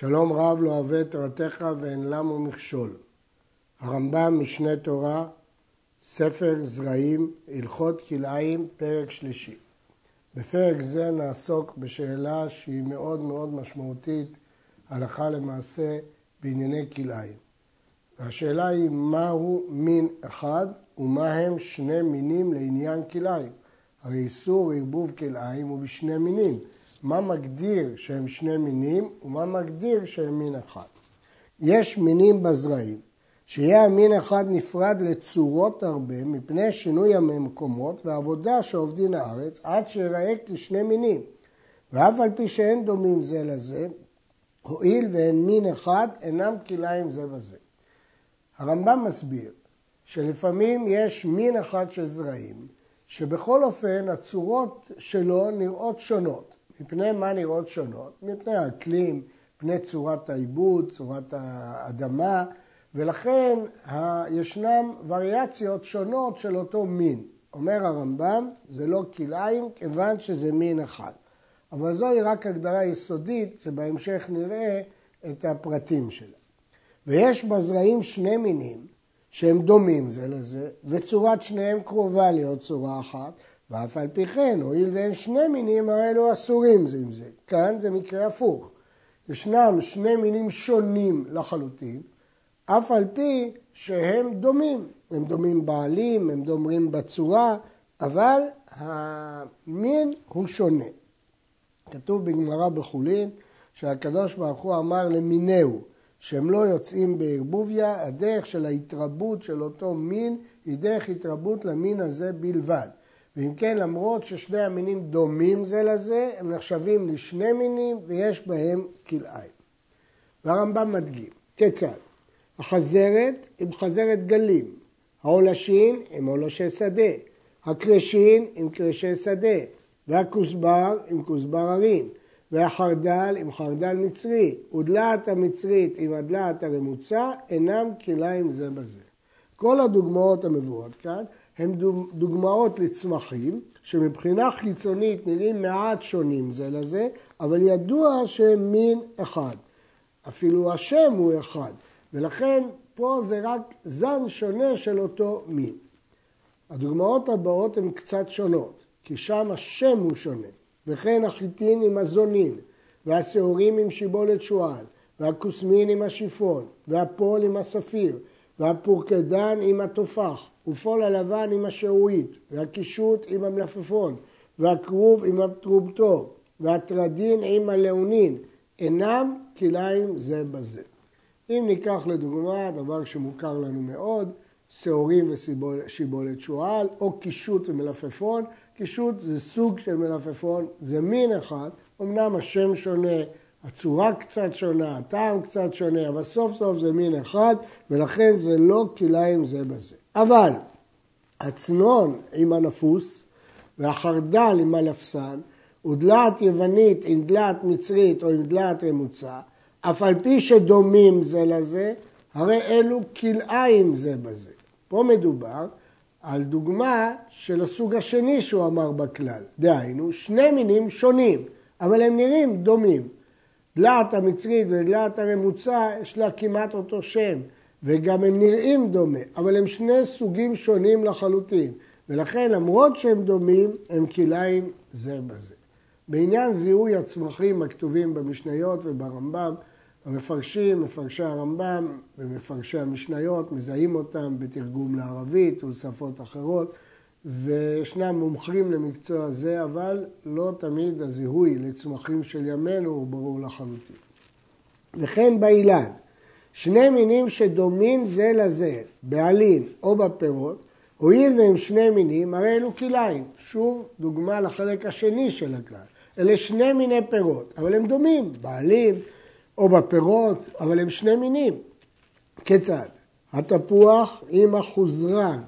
שלום רב לא אוהב את תורתך ואין למו מכשול. הרמב"ם, משנה תורה, ספר זרעים, הלכות כלאיים, פרק שלישי. בפרק זה נעסוק בשאלה שהיא מאוד מאוד משמעותית, הלכה למעשה, בענייני כלאיים. והשאלה היא מהו מין אחד ומה הם שני מינים לעניין כלאיים. הרי איסור ערבוב כלאיים הוא בשני מינים. מה מגדיר שהם שני מינים ומה מגדיר שהם מין אחד. יש מינים בזרעים, שיהיה המין אחד נפרד לצורות הרבה מפני שינוי המקומות ועבודה שעובדין הארץ עד שיראה כשני מינים. ואף על פי שאין דומים זה לזה, הואיל ואין מין אחד, אינם כלאיים זה בזה. הרמב"ם מסביר שלפעמים יש מין אחד של זרעים, שבכל אופן הצורות שלו נראות שונות. מפני מה נראות שונות? מפני האקלים, מפני צורת העיבוד, צורת האדמה, ולכן ישנן וריאציות שונות של אותו מין. אומר הרמב"ם, זה לא כלאיים כיוון שזה מין אחד. אבל זוהי רק הגדרה יסודית שבהמשך נראה את הפרטים שלה. ויש בזרעים שני מינים שהם דומים זה לזה, וצורת שניהם קרובה להיות צורה אחת, ואף על פי כן, הואיל ואין שני מינים, הרי אלו אסורים זה עם זה. כאן זה מקרה הפוך. ישנם שני מינים שונים לחלוטין, אף על פי שהם דומים. הם דומים בעלים, הם דומים בצורה, אבל המין הוא שונה. כתוב בגמרא בחולין שהקדוש ברוך הוא אמר למינהו, שהם לא יוצאים בערבוביה, הדרך של ההתרבות של אותו מין היא דרך התרבות למין הזה בלבד. ואם כן, למרות ששני המינים דומים זה לזה, הם נחשבים לשני מינים ויש בהם כלאיים. והרמב"ם מדגים, כיצד? החזרת עם חזרת גלים, העולשין עם עולשי שדה, הקרשין עם קרשי שדה, והכוסבר עם כוסבר הרים, והחרדל עם חרדל מצרי, ודלעת המצרית עם הדלעת הרמוצה, אינם כלאיים זה בזה. כל הדוגמאות המבואות כאן הן דוגמאות לצמחים שמבחינה חיצונית נראים מעט שונים זה לזה, אבל ידוע שהם מין אחד. אפילו השם הוא אחד, ולכן פה זה רק זן שונה של אותו מין. הדוגמאות הבאות הן קצת שונות, כי שם השם הוא שונה, וכן החיטין עם הזונין, והשעורים עם שיבולת שועל, והכוסמין עם השיפון, והפול עם הספיר, והפורקדן עם התופח, ופול הלבן עם השעועית, והקישוט עם המלפפון, והכרוב עם הטרובטור, והטרדין עם הלאונין, אינם כליים זה בזה. אם ניקח לדוגמה דבר שמוכר לנו מאוד, שעורים ושיבולת שועל, או קישוט ומלפפון. קישוט זה סוג של מלפפון, זה מין אחד, אמנם השם שונה, הצורה קצת שונה, הטעם קצת שונה, אבל סוף סוף זה מין אחד, ולכן זה לא כליים זה בזה. אבל הצנון עם הנפוס והחרדל עם הלפסן ודלעת יוונית עם דלעת מצרית או עם דלעת ממוצע, אף על פי שדומים זה לזה, הרי אלו כלאיים זה בזה. פה מדובר על דוגמה של הסוג השני שהוא אמר בכלל, דהיינו שני מינים שונים, אבל הם נראים דומים. דלעת המצרית ודלעת הממוצע יש לה כמעט אותו שם, וגם הם נראים דומה, אבל הם שני סוגים שונים לחלוטין, ולכן למרות שהם דומים, הם כלאיים זה בזה. בעניין זיהוי הצמחים הכתובים במשניות וברמב"ם, המפרשים, מפרשי הרמב"ם ומפרשי המשניות, מזהים אותם בתרגום לערבית ולשפות אחרות, וישנם מומחים למקצוע זה, אבל לא תמיד הזיהוי לצמחים של ימינו הוא ברור לחלוטין. וכן באילן, שני מינים שדומים זה לזה, בעלין או בפירות, הואיל והם שני מינים, הרי אלו כליים. שוב, דוגמה לחלק השני של הכלל. אלה שני מיני פירות, אבל הם דומים, בעלים או בפירות, אבל הם שני מינים. כיצד? התפוח עם החוזרן,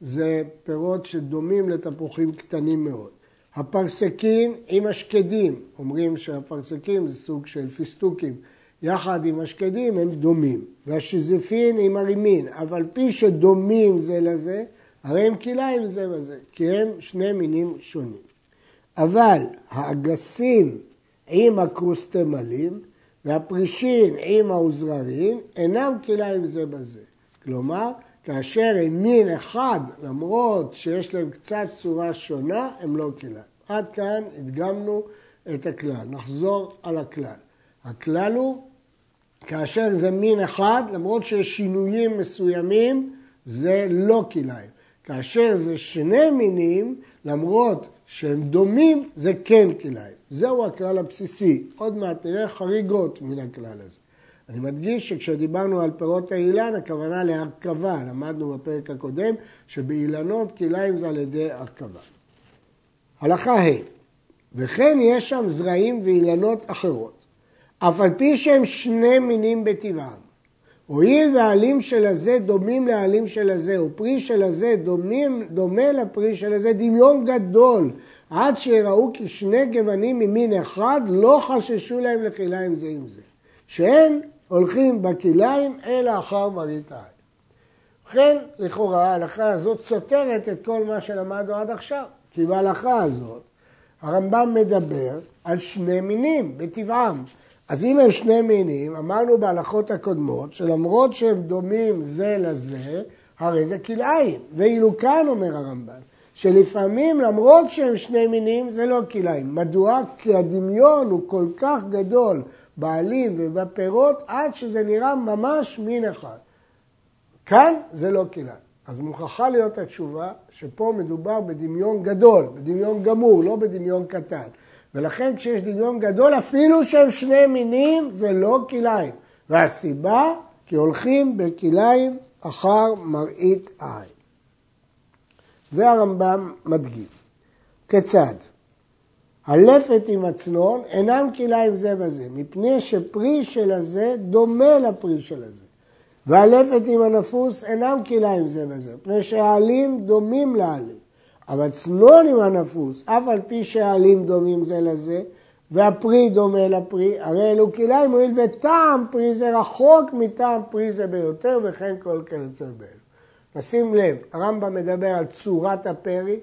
זה פירות שדומים לתפוחים קטנים מאוד. הפרסקים עם השקדים, אומרים שהפרסקים זה סוג של פיסטוקים, יחד עם השקדים הם דומים. והשזיפין עם הרימין, אף על פי שדומים זה לזה, הרי הם כליים זה בזה, כי הם שני מינים שונים. אבל האגסים עם הקרוסטמלים והפרישין עם האוזררין אינם כליים זה בזה. כלומר, כאשר הם מין אחד, למרות שיש להם קצת צורה שונה, הם לא כליים. עד כאן הדגמנו את הכלל. נחזור על הכלל. הכלל הוא, כאשר זה מין אחד, למרות שיש שינויים מסוימים, זה לא כליים. כאשר זה שני מינים, למרות שהם דומים, זה כן כליים. זהו הכלל הבסיסי. עוד מעט נראה חריגות מן הכלל הזה. אני מדגיש שכשדיברנו על פירות האילן, הכוונה להרכבה. למדנו בפרק הקודם שבאילנות כליים זה על ידי הרכבה. הלכה ה' וכן יש שם זרעים ואילנות אחרות, אף על פי שהם שני מינים בטבעם. הואיל והעלים של הזה דומים לעלים של הזה, ופרי של הזה דומים, דומה לפרי של הזה, דמיון גדול, עד שיראו כי שני גוונים ממין אחד לא חששו להם לכליים זה עם זה. שאין הולכים בכליים אלא אחר מראית העין. ובכן, לכאורה ההלכה הזאת סותרת את כל מה שלמדנו עד עכשיו, כי בהלכה הזאת הרמב"ם מדבר על שני מינים בטבעם. אז אם הם שני מינים, אמרנו בהלכות הקודמות, שלמרות שהם דומים זה לזה, הרי זה כלאיים. ואילו כאן אומר הרמב"ם, שלפעמים למרות שהם שני מינים זה לא כלאיים. מדוע? כי הדמיון הוא כל כך גדול בעלים ובפירות עד שזה נראה ממש מין אחד. כאן זה לא כלאיים. אז מוכרחה להיות התשובה שפה מדובר בדמיון גדול, בדמיון גמור, לא בדמיון קטן. ולכן כשיש דמיון גדול, אפילו שהם שני מינים, זה לא כליים. והסיבה, כי הולכים בכליים אחר מראית עין. והרמב"ם מדגים. כיצד? הלפת עם הצנון אינם כליים זה בזה, מפני שפרי של הזה דומה לפרי של הזה. והלפת עם הנפוס אינם כליים זה בזה, מפני שהעלים דומים לעלים. אבל צנון עם הנפוס, אף על פי שהעלים דומים זה לזה, והפרי דומה לפרי, הרי אלו כליים הואיל וטעם פרי זה רחוק מטעם פרי זה ביותר, וכן כל כיוצא באלו. נשים לב, הרמב"ם מדבר על צורת הפרי,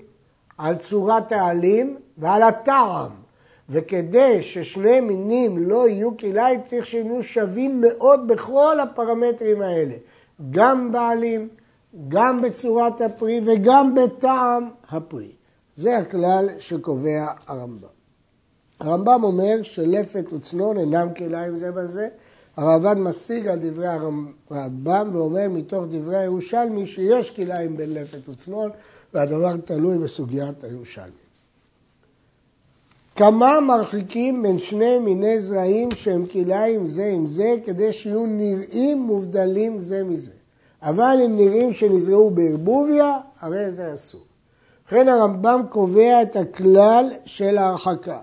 על צורת העלים ועל הטעם. וכדי ששני מינים לא יהיו כליים, צריך שיהיו שווים מאוד בכל הפרמטרים האלה. גם בעלים, גם בצורת הפרי וגם בטעם הפרי. זה הכלל שקובע הרמב"ם. הרמב"ם אומר שלפת וצנון אינם כליים זה בזה. הרעב"ד משיג על דברי הרמב"ם ואומר מתוך דברי הירושלמי שיש כליים בין לפת וצנון והדבר תלוי בסוגיית הירושלמי. כמה מרחיקים בין שני מיני זרעים שהם כליים זה עם זה כדי שיהיו נראים מובדלים זה מזה. אבל אם נראים שנזרעו בערבוביה, הרי זה אסור. לכן הרמב"ם קובע את הכלל של ההרחקה,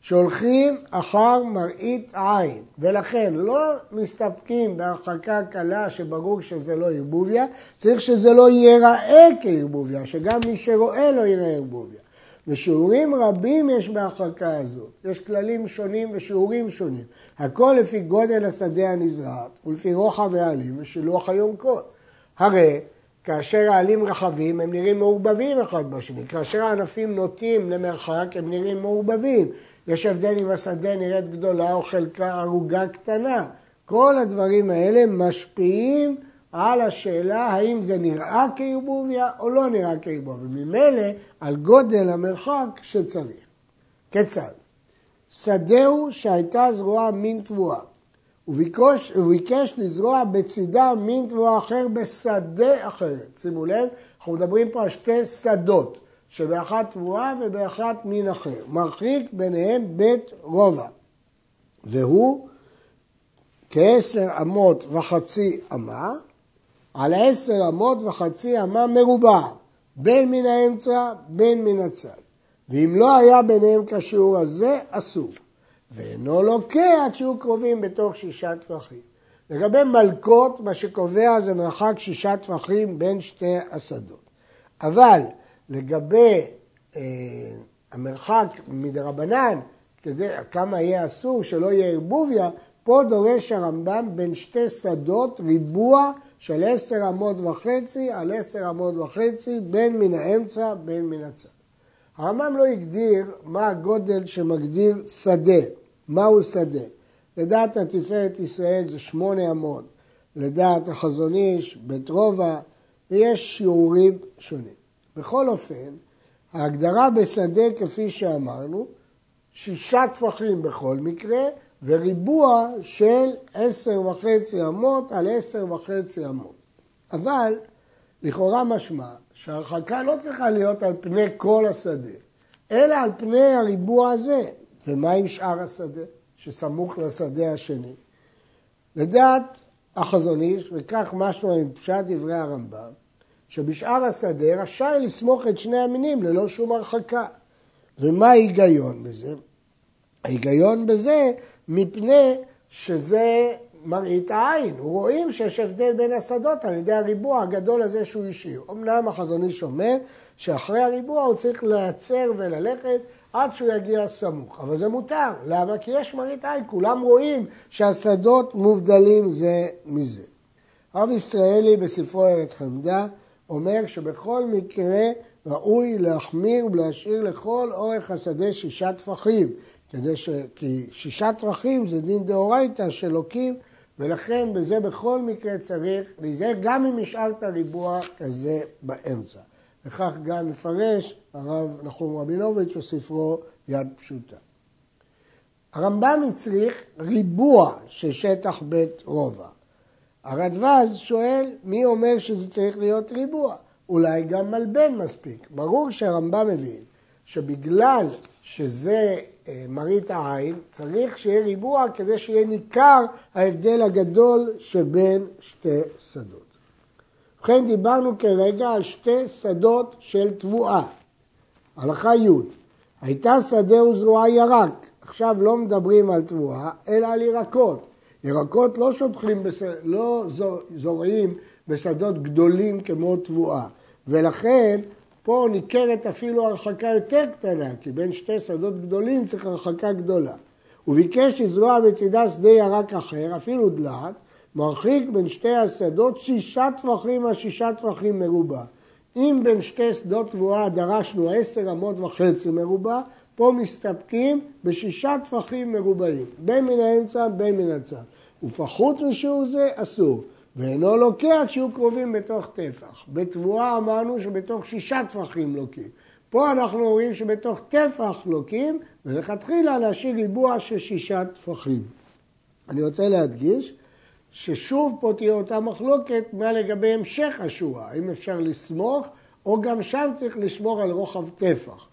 שהולכים אחר מראית עין, ולכן לא מסתפקים בהרחקה קלה שברור שזה לא ערבוביה, צריך שזה לא ייראה כערבוביה, שגם מי שרואה לא יראה ערבוביה. ושיעורים רבים יש בהרחקה הזאת, יש כללים שונים ושיעורים שונים, הכל לפי גודל השדה הנזרעת ולפי רוחב העלים ושילוח היונקות. הרי כאשר העלים רחבים הם נראים מעורבבים אחד בשני, כאשר הענפים נוטים למרחק הם נראים מעורבבים. יש הבדל אם השדה נראית גדולה או חלקה ערוגה קטנה. כל הדברים האלה משפיעים על השאלה האם זה נראה כערבוביה או לא נראה כערבוביה. ממילא על גודל המרחק שצריך. כיצד? שדהו שהייתה זרועה מין תבואה וביקש, וביקש לזרוע בצידה מין תבואה אחר בשדה אחרת. שימו לב, אנחנו מדברים פה על שתי שדות, שבאחת תבואה ובאחת מין אחר. מרחיק ביניהם בית רובע, והוא כעשר אמות וחצי אמה, על עשר אמות וחצי אמה מרובע, בין מן האמצע, בין מן הצד. ואם לא היה ביניהם כשיעור הזה, אסור. ואינו לוקה עד שיהיו קרובים בתוך שישה טפחים. לגבי מלקות, מה שקובע זה מרחק שישה טפחים בין שתי השדות. אבל לגבי אה, המרחק מדרבנן, כדי, כמה יהיה אסור, שלא יהיה ערבוביה, פה דורש הרמב"ם בין שתי שדות ריבוע של עשר אמות וחצי על עשר אמות וחצי, בין מן האמצע, בין מן הצד. הרמב"ם לא הגדיר מה הגודל שמגדיר שדה, מהו שדה. לדעת התפארת ישראל זה שמונה אמות, לדעת החזון איש, בית רובע, ויש שיעורים שונים. בכל אופן, ההגדרה בשדה כפי שאמרנו, שישה טפחים בכל מקרה, וריבוע של עשר וחצי אמות על עשר וחצי אמות. אבל לכאורה משמע שההרחקה לא צריכה להיות על פני כל השדה, אלא על פני הריבוע הזה. ומה עם שאר השדה, שסמוך לשדה השני? לדעת החזון איש, וכך משמע עם פשט דברי הרמב"ם, שבשאר השדה רשאי לסמוך את שני המינים ללא שום הרחקה. ומה ההיגיון בזה? ההיגיון בזה מפני שזה מראית העין. רואים שיש הבדל בין השדות על ידי הריבוע הגדול הזה שהוא השאיר. אמנם החזון איש אומר שאחרי הריבוע הוא צריך להיעצר וללכת עד שהוא יגיע סמוך. אבל זה מותר. למה? כי יש מראית עין. כולם רואים שהשדות מובדלים זה מזה. הרב ישראלי בספרו ארץ חמדה אומר שבכל מקרה ראוי להחמיר ולהשאיר לכל אורך השדה שישה טפחים, כדי ש... כי שישה טפחים זה דין דאורייתא שלוקים, ולכן בזה בכל מקרה צריך להיזהר, גם אם השארת ריבוע כזה באמצע. וכך גם מפרש הרב נחום רבינוביץ' בספרו יד פשוטה. הרמב"ם הצריך ריבוע של שטח בית רובע. הרדווז שואל מי אומר שזה צריך להיות ריבוע? אולי גם מלבן מספיק. ברור שהרמב"ם מבין שבגלל שזה מראית העין, צריך שיהיה ריבוע כדי שיהיה ניכר ההבדל הגדול שבין שתי שדות. ובכן דיברנו כרגע על שתי שדות של תבואה. הלכה י' הייתה שדה וזרועה ירק. עכשיו לא מדברים על תבואה, אלא על ירקות. ירקות לא שופכים, בש... לא זורעים בשדות גדולים כמו תבואה, ולכן פה ניכרת אפילו הרחקה יותר קטנה, כי בין שתי שדות גדולים צריך הרחקה גדולה. הוא ביקש לזרוע בצידה שדה ירק אחר, אפילו דלת, מרחיק בין שתי השדות שישה טפחים על שישה טפחים מרובע. אם בין שתי שדות תבואה דרשנו עשר אמות וחצי מרובע, פה מסתפקים בשישה טפחים מרובעים, בין מן האמצע בין מן הצד. ופחות משיעור זה אסור, ואינו לוקח כשיהיו קרובים בתוך טפח. בתבואה אמרנו שבתוך שישה טפחים לוקים. פה אנחנו רואים שבתוך טפח לוקים, ולכתחילה להשאיר ריבוע של שישה טפחים. אני רוצה להדגיש ששוב פה תהיה אותה מחלוקת מה לגבי המשך השורה, האם אפשר לסמוך או גם שם צריך לשמור על רוחב טפח.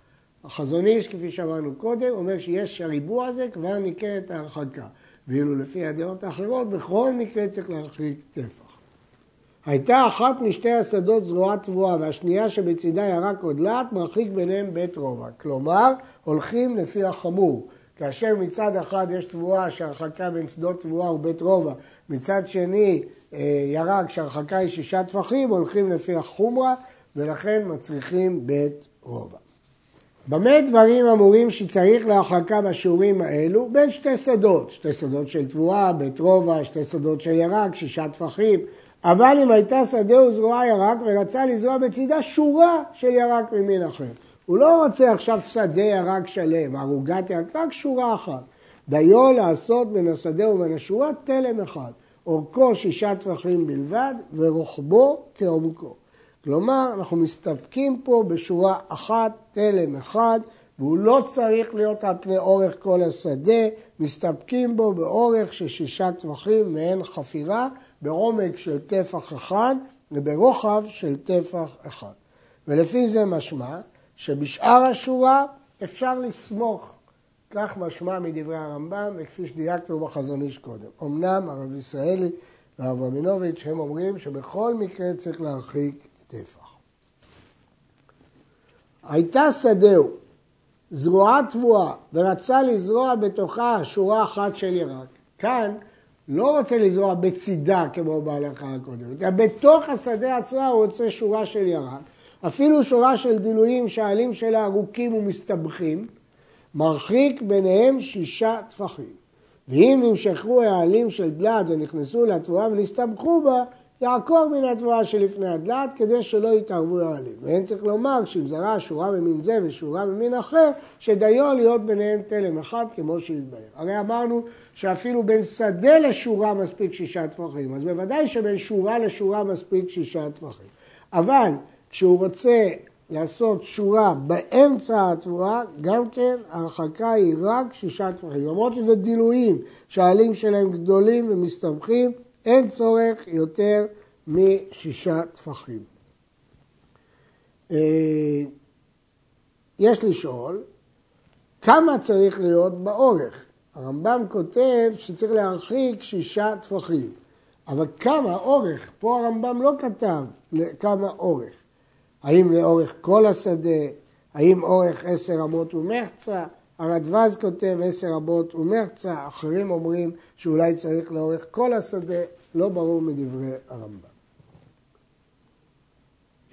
החזון איש, כפי שאמרנו קודם, אומר שיש הריבוע הזה, כבר ניכרת ההרחקה. ואילו לפי הדעות האחרות, בכל מקרה צריך להרחיק טפח. הייתה אחת משתי השדות זרועת תבואה והשנייה שבצידה ירק עוד לאט, מרחיק ביניהם בית רובע. כלומר, הולכים לפי החמור. כאשר מצד אחד יש תבואה שהרחקה בין שדות תבואה ובית רובע, מצד שני אה, ירק שהרחקה היא שישה טפחים, הולכים לפי החומרה ולכן מצריכים בית רובע. במה דברים אמורים שצריך להרחקה בשיעורים האלו? בין שתי שדות, שתי שדות של תבואה, בית רובע, שתי שדות של ירק, שישה טפחים, אבל אם הייתה שדה וזרועה ירק ורצה לזרוע בצידה שורה של ירק ממין אחר. הוא לא רוצה עכשיו שדה ירק שלם, ערוגת ירק, רק שורה אחת. דיו לעשות בין השדה ובין השורה תלם אחד, אורכו שישה טפחים בלבד ורוחבו כעומקו. כלומר, אנחנו מסתפקים פה בשורה אחת, תלם אחד, והוא לא צריך להיות על פני אורך כל השדה, מסתפקים בו באורך של שישה טווחים מעין חפירה, בעומק של טפח אחד וברוחב של טפח אחד. ולפי זה משמע שבשאר השורה אפשר לסמוך, כך משמע מדברי הרמב"ם וכפי שדייקנו בחזון איש קודם. אמנם הרב ישראלי והרב רבינוביץ' הם אומרים שבכל מקרה צריך להרחיק טפח. הייתה שדהו, זרועה תבואה, ורצה לזרוע בתוכה שורה אחת של ירק. כאן לא רוצה לזרוע בצידה כמו בהלכה הקודמת, אלא בתוך השדה עצמה הוא רוצה שורה של ירק, אפילו שורה של דילויים שהעלים שלה ארוכים ומסתבכים, מרחיק ביניהם שישה טפחים. ואם נמשכו העלים של דלת ונכנסו לתבואה ונסתבכו בה, יעקור מן התבואה שלפני הדלת כדי שלא יתערבו העלים. ואין צריך לומר שאם זרה שורה ממין זה ושורה ממין אחר, שדיו להיות ביניהם תלם אחד כמו שהתבהר. הרי אמרנו שאפילו בין שדה לשורה מספיק שישה טפחים, אז בוודאי שבין שורה לשורה מספיק שישה טפחים. אבל כשהוא רוצה לעשות שורה באמצע התבואה, גם כן ההרחקה היא רק שישה טפחים. למרות שזה דילויים שהעלים שלהם גדולים ומסתבכים, אין צורך יותר משישה טפחים. אה, יש לשאול, כמה צריך להיות באורך? הרמב"ם כותב שצריך להרחיק שישה טפחים, אבל כמה אורך? פה הרמב"ם לא כתב כמה אורך. האם לאורך כל השדה? האם אורך עשר אמות ומחצה? הרדווז כותב עשר אמות ומחצה, אחרים אומרים שאולי צריך לאורך כל השדה, לא ברור מדברי הרמב"ם.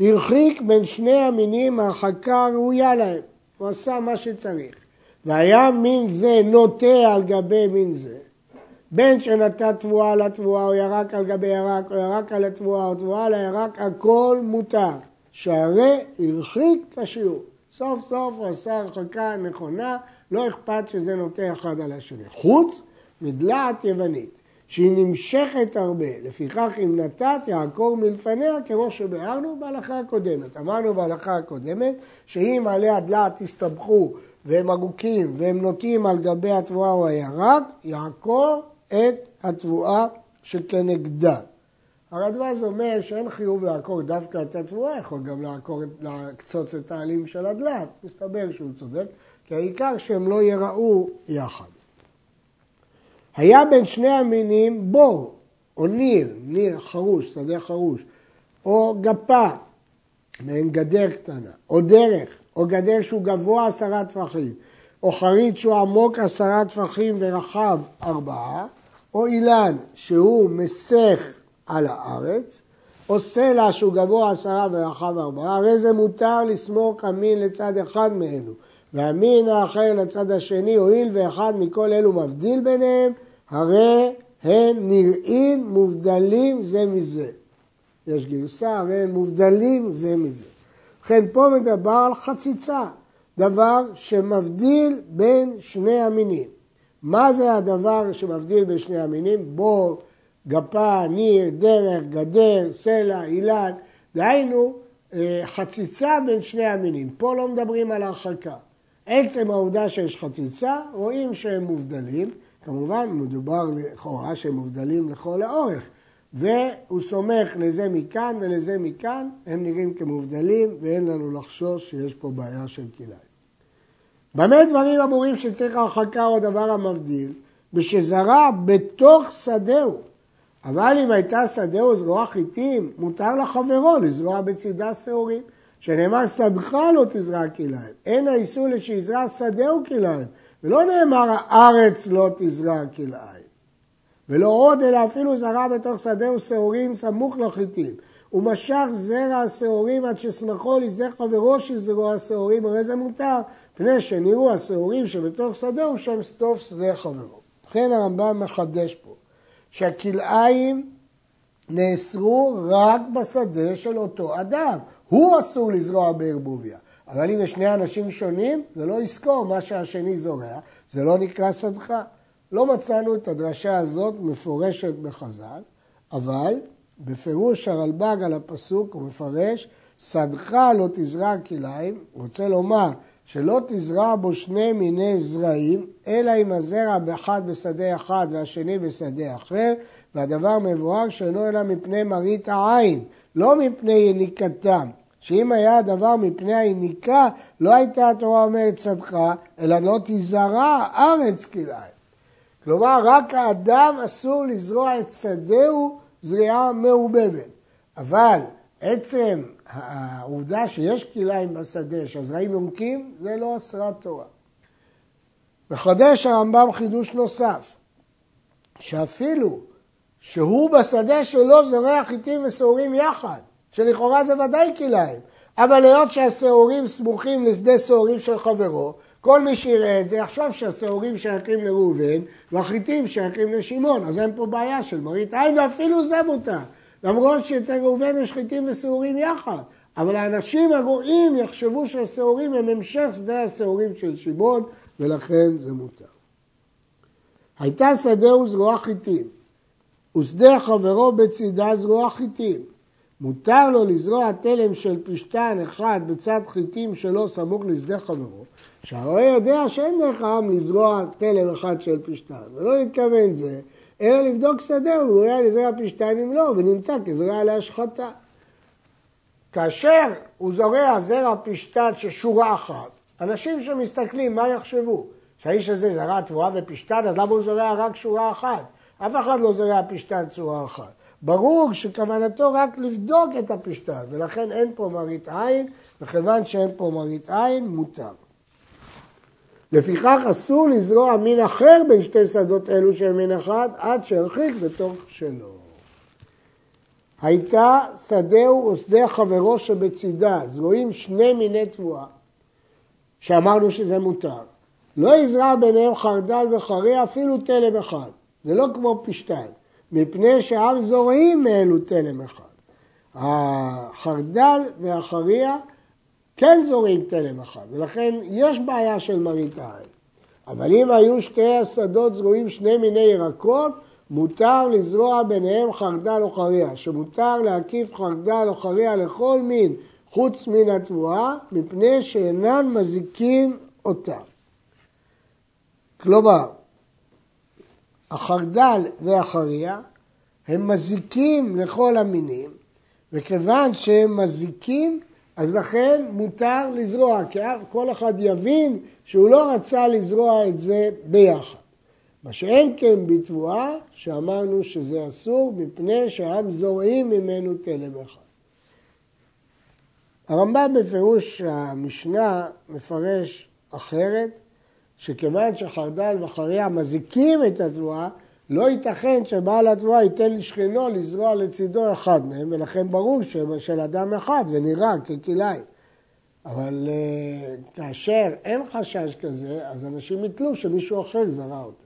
הרחיק בין שני המינים הרחקה ראויה להם, הוא עשה מה שצריך. והיה מין זה נוטה על גבי מין זה, בין שנטע תבואה על התבואה או ירק על גבי ירק או ירק על התבואה או תבואה על הירק, הכל מותר. שהרי הרחיק כשיעור. סוף סוף הוא עשה הרחקה נכונה, לא אכפת שזה נוטה אחד על השני. חוץ מדלעת יוונית, שהיא נמשכת הרבה, לפיכך אם נתת יעקור מלפניה, כמו שביארנו בהלכה הקודמת. אמרנו בהלכה הקודמת, שאם עלי דלעת הסתבכו והם ארוכים והם נוטים על גבי התבואה או הירק, יעקור את התבואה שכנגדה. הרדווז אומר שאין חיוב לעקור דווקא את התבואה, יכול גם לעקור, להקצוץ את העלים של הדלת. מסתבר שהוא צודק, כי העיקר שהם לא יראו יחד. היה בין שני המינים בור, או ניר, ניר חרוש, שדה חרוש, או גפה, מעין גדר קטנה, או דרך, או גדר שהוא גבוה עשרה טפחים, או חריץ שהוא עמוק עשרה טפחים ורחב ארבעה, או אילן שהוא מסך על הארץ, או סלע שהוא גבוה עשרה ורחב ארבעה, הרי זה מותר לסמוך המין לצד אחד מאלו, והמין האחר לצד השני, הואיל ואחד מכל אלו מבדיל ביניהם, הרי הם נראים מובדלים זה מזה. יש גרסה, הרי הם מובדלים זה מזה. ובכן פה מדבר על חציצה, דבר שמבדיל בין שני המינים. מה זה הדבר שמבדיל בין שני המינים? בור, גפה, ניר, דרך, גדר, סלע, אילן, דהיינו אה, חציצה בין שני המינים. פה לא מדברים על הרחקה. עצם העובדה שיש חציצה, רואים שהם מובדלים. כמובן, מדובר לכאורה שהם מובדלים לכל האורך. והוא סומך לזה מכאן ולזה מכאן, הם נראים כמובדלים ואין לנו לחשוש שיש פה בעיה של כלאיים. במה דברים אמורים שצריך הרחקה או הדבר המבדיל? בשזרע בתוך שדהו. אבל אם הייתה שדהו זרוע חיטים, מותר לחברו לזרוע בצידה שעורים. שנאמר שדך לא תזרע כלאיים. אין האיסור לשיזרע שדהו כלאיים. ולא נאמר הארץ לא תזרע כלאיים. ולא עוד, אלא אפילו זרע בתוך שדהו שעורים סמוך לחיטים. הוא משך זרע השעורים עד ששמחו לשדה חברו שזרוע השעורים, הרי זה מותר, פני שנראו השעורים שבתוך שדהו שם סטוף שדה חברו. לכן הרמב"ם מחדש פה, שהכלאיים נאסרו רק בשדה של אותו אדם. הוא אסור לזרוע בערבוביה. אבל אם יש שני אנשים שונים, זה לא יזכור מה שהשני זורע, זה לא נקרא שדך. לא מצאנו את הדרשה הזאת מפורשת בחז"ל, אבל בפירוש הרלב"ג על הפסוק הוא מפרש, שדך לא תזרע כליים, רוצה לומר שלא תזרע בו שני מיני זרעים, אלא אם הזרע באחד בשדה אחד והשני בשדה אחר, והדבר מבואר שאינו אלא מפני מראית העין, לא מפני יניקתם. שאם היה הדבר מפני היניקה, לא הייתה התורה אומרת צדך, אלא לא תזרע ארץ כלאיים. כלומר, רק האדם אסור לזרוע את שדהו זריעה מעובבת. אבל עצם העובדה שיש כלאיים בשדה, שהזרעים יונקים, זה לא הסרת תורה. מחדש הרמב"ם חידוש נוסף, שאפילו שהוא בשדה שלו זורע חיטים ושעורים יחד, שלכאורה זה ודאי כלאיים, אבל היות שהשעורים סמוכים לשדה שעורים של חברו, כל מי שיראה את זה יחשוב שהשעורים שייכים לראובן והחיטים שייכים לשמעון, אז אין פה בעיה של מראית עין ואפילו זה מותר. למרות שאצל ראובן יש חיטים ושעורים יחד, אבל האנשים הרואים יחשבו שהשעורים הם המשך שדה השעורים של שמעון, ולכן זה מותר. הייתה שדה וזרוע חיטים, ושדה חברו בצידה זרוע חיטים. מותר לו לזרוע תלם של פשתן אחד בצד חיטים שלו סמוך לשדה חברו, שהרואה יודע שאין דרך העם לזרוע תלם אחד של פשתן, ולא להתכוון זה, אלא לבדוק שדה, הוא רואה לזרוע פשתן אם לא, ונמצא כזרוע להשחתה. כאשר הוא זורע זרע פשתן ששורה אחת, אנשים שמסתכלים, מה יחשבו? שהאיש הזה זרע תבואה ופשתן, אז למה הוא זורע רק שורה אחת? אף אחד לא זורע פשתן צורה אחת. ברור שכוונתו רק לבדוק את הפשתן, ולכן אין פה מראית עין, וכיוון שאין פה מראית עין, מותר. לפיכך אסור לזרוע מין אחר בין שתי שדות אלו של מין אחד, עד שירחיק בתוך שלו. הייתה שדהו ושדה חברו שבצידה, זרועים שני מיני תבואה, שאמרנו שזה מותר. לא יזרע ביניהם חרדל וחריה אפילו תלם אחד, זה לא כמו פשתן, מפני שעם זורעים מאלו תלם אחד. החרדל והחריה כן זורעים תלם אחד, ולכן יש בעיה של מראית העין. אבל אם היו שתי השדות זרועים שני מיני ירקות, מותר לזרוע ביניהם חרדל או חריה, שמותר להקיף חרדל או חריה לכל מין חוץ מן התבואה, מפני שאינן מזיקים אותה. כלומר, החרדל והחריה הם מזיקים לכל המינים, וכיוון שהם מזיקים, אז לכן מותר לזרוע, כי כל אחד יבין שהוא לא רצה לזרוע את זה ביחד. מה שאין כן בתבואה, שאמרנו שזה אסור, מפני שהם זורעים ממנו תלם אחד. הרמב"ם בפירוש המשנה מפרש אחרת, שכיוון שחרדל וחריה מזיקים את התבואה, לא ייתכן שבעל התבואה ייתן לשכנו לזרוע לצידו אחד מהם, ולכן ברור של אדם אחד ונראה ככלאיים. אבל uh, כאשר אין חשש כזה, אז אנשים יתלו שמישהו אחר זרע אותו.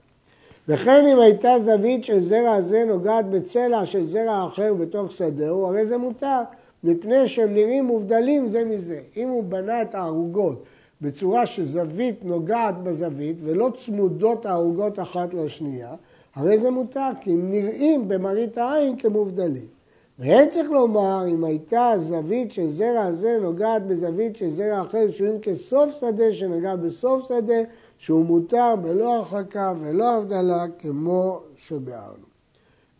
וכן אם הייתה זווית של זרע זה נוגעת בצלע של זרע אחר בתוך שדהו, הרי זה מותר, מפני שהם נראים מובדלים זה מזה. אם הוא בנה את הערוגות בצורה שזווית נוגעת בזווית ולא צמודות הערוגות אחת לשנייה, הרי זה מותר, כי הם נראים במראית העין כמובדלים. ואין צריך לומר, אם הייתה זווית של זרע זה נוגעת בזווית של זרע אחר, שהוא כסוף שדה שנגע בסוף שדה, שהוא מותר בלא הרחקה ולא הבדלה כמו שביארנו.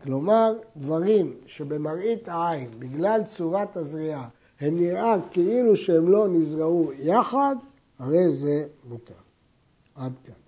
כלומר, דברים שבמראית העין, בגלל צורת הזריעה, הם נראה כאילו שהם לא נזרעו יחד, הרי זה מותר. עד כאן.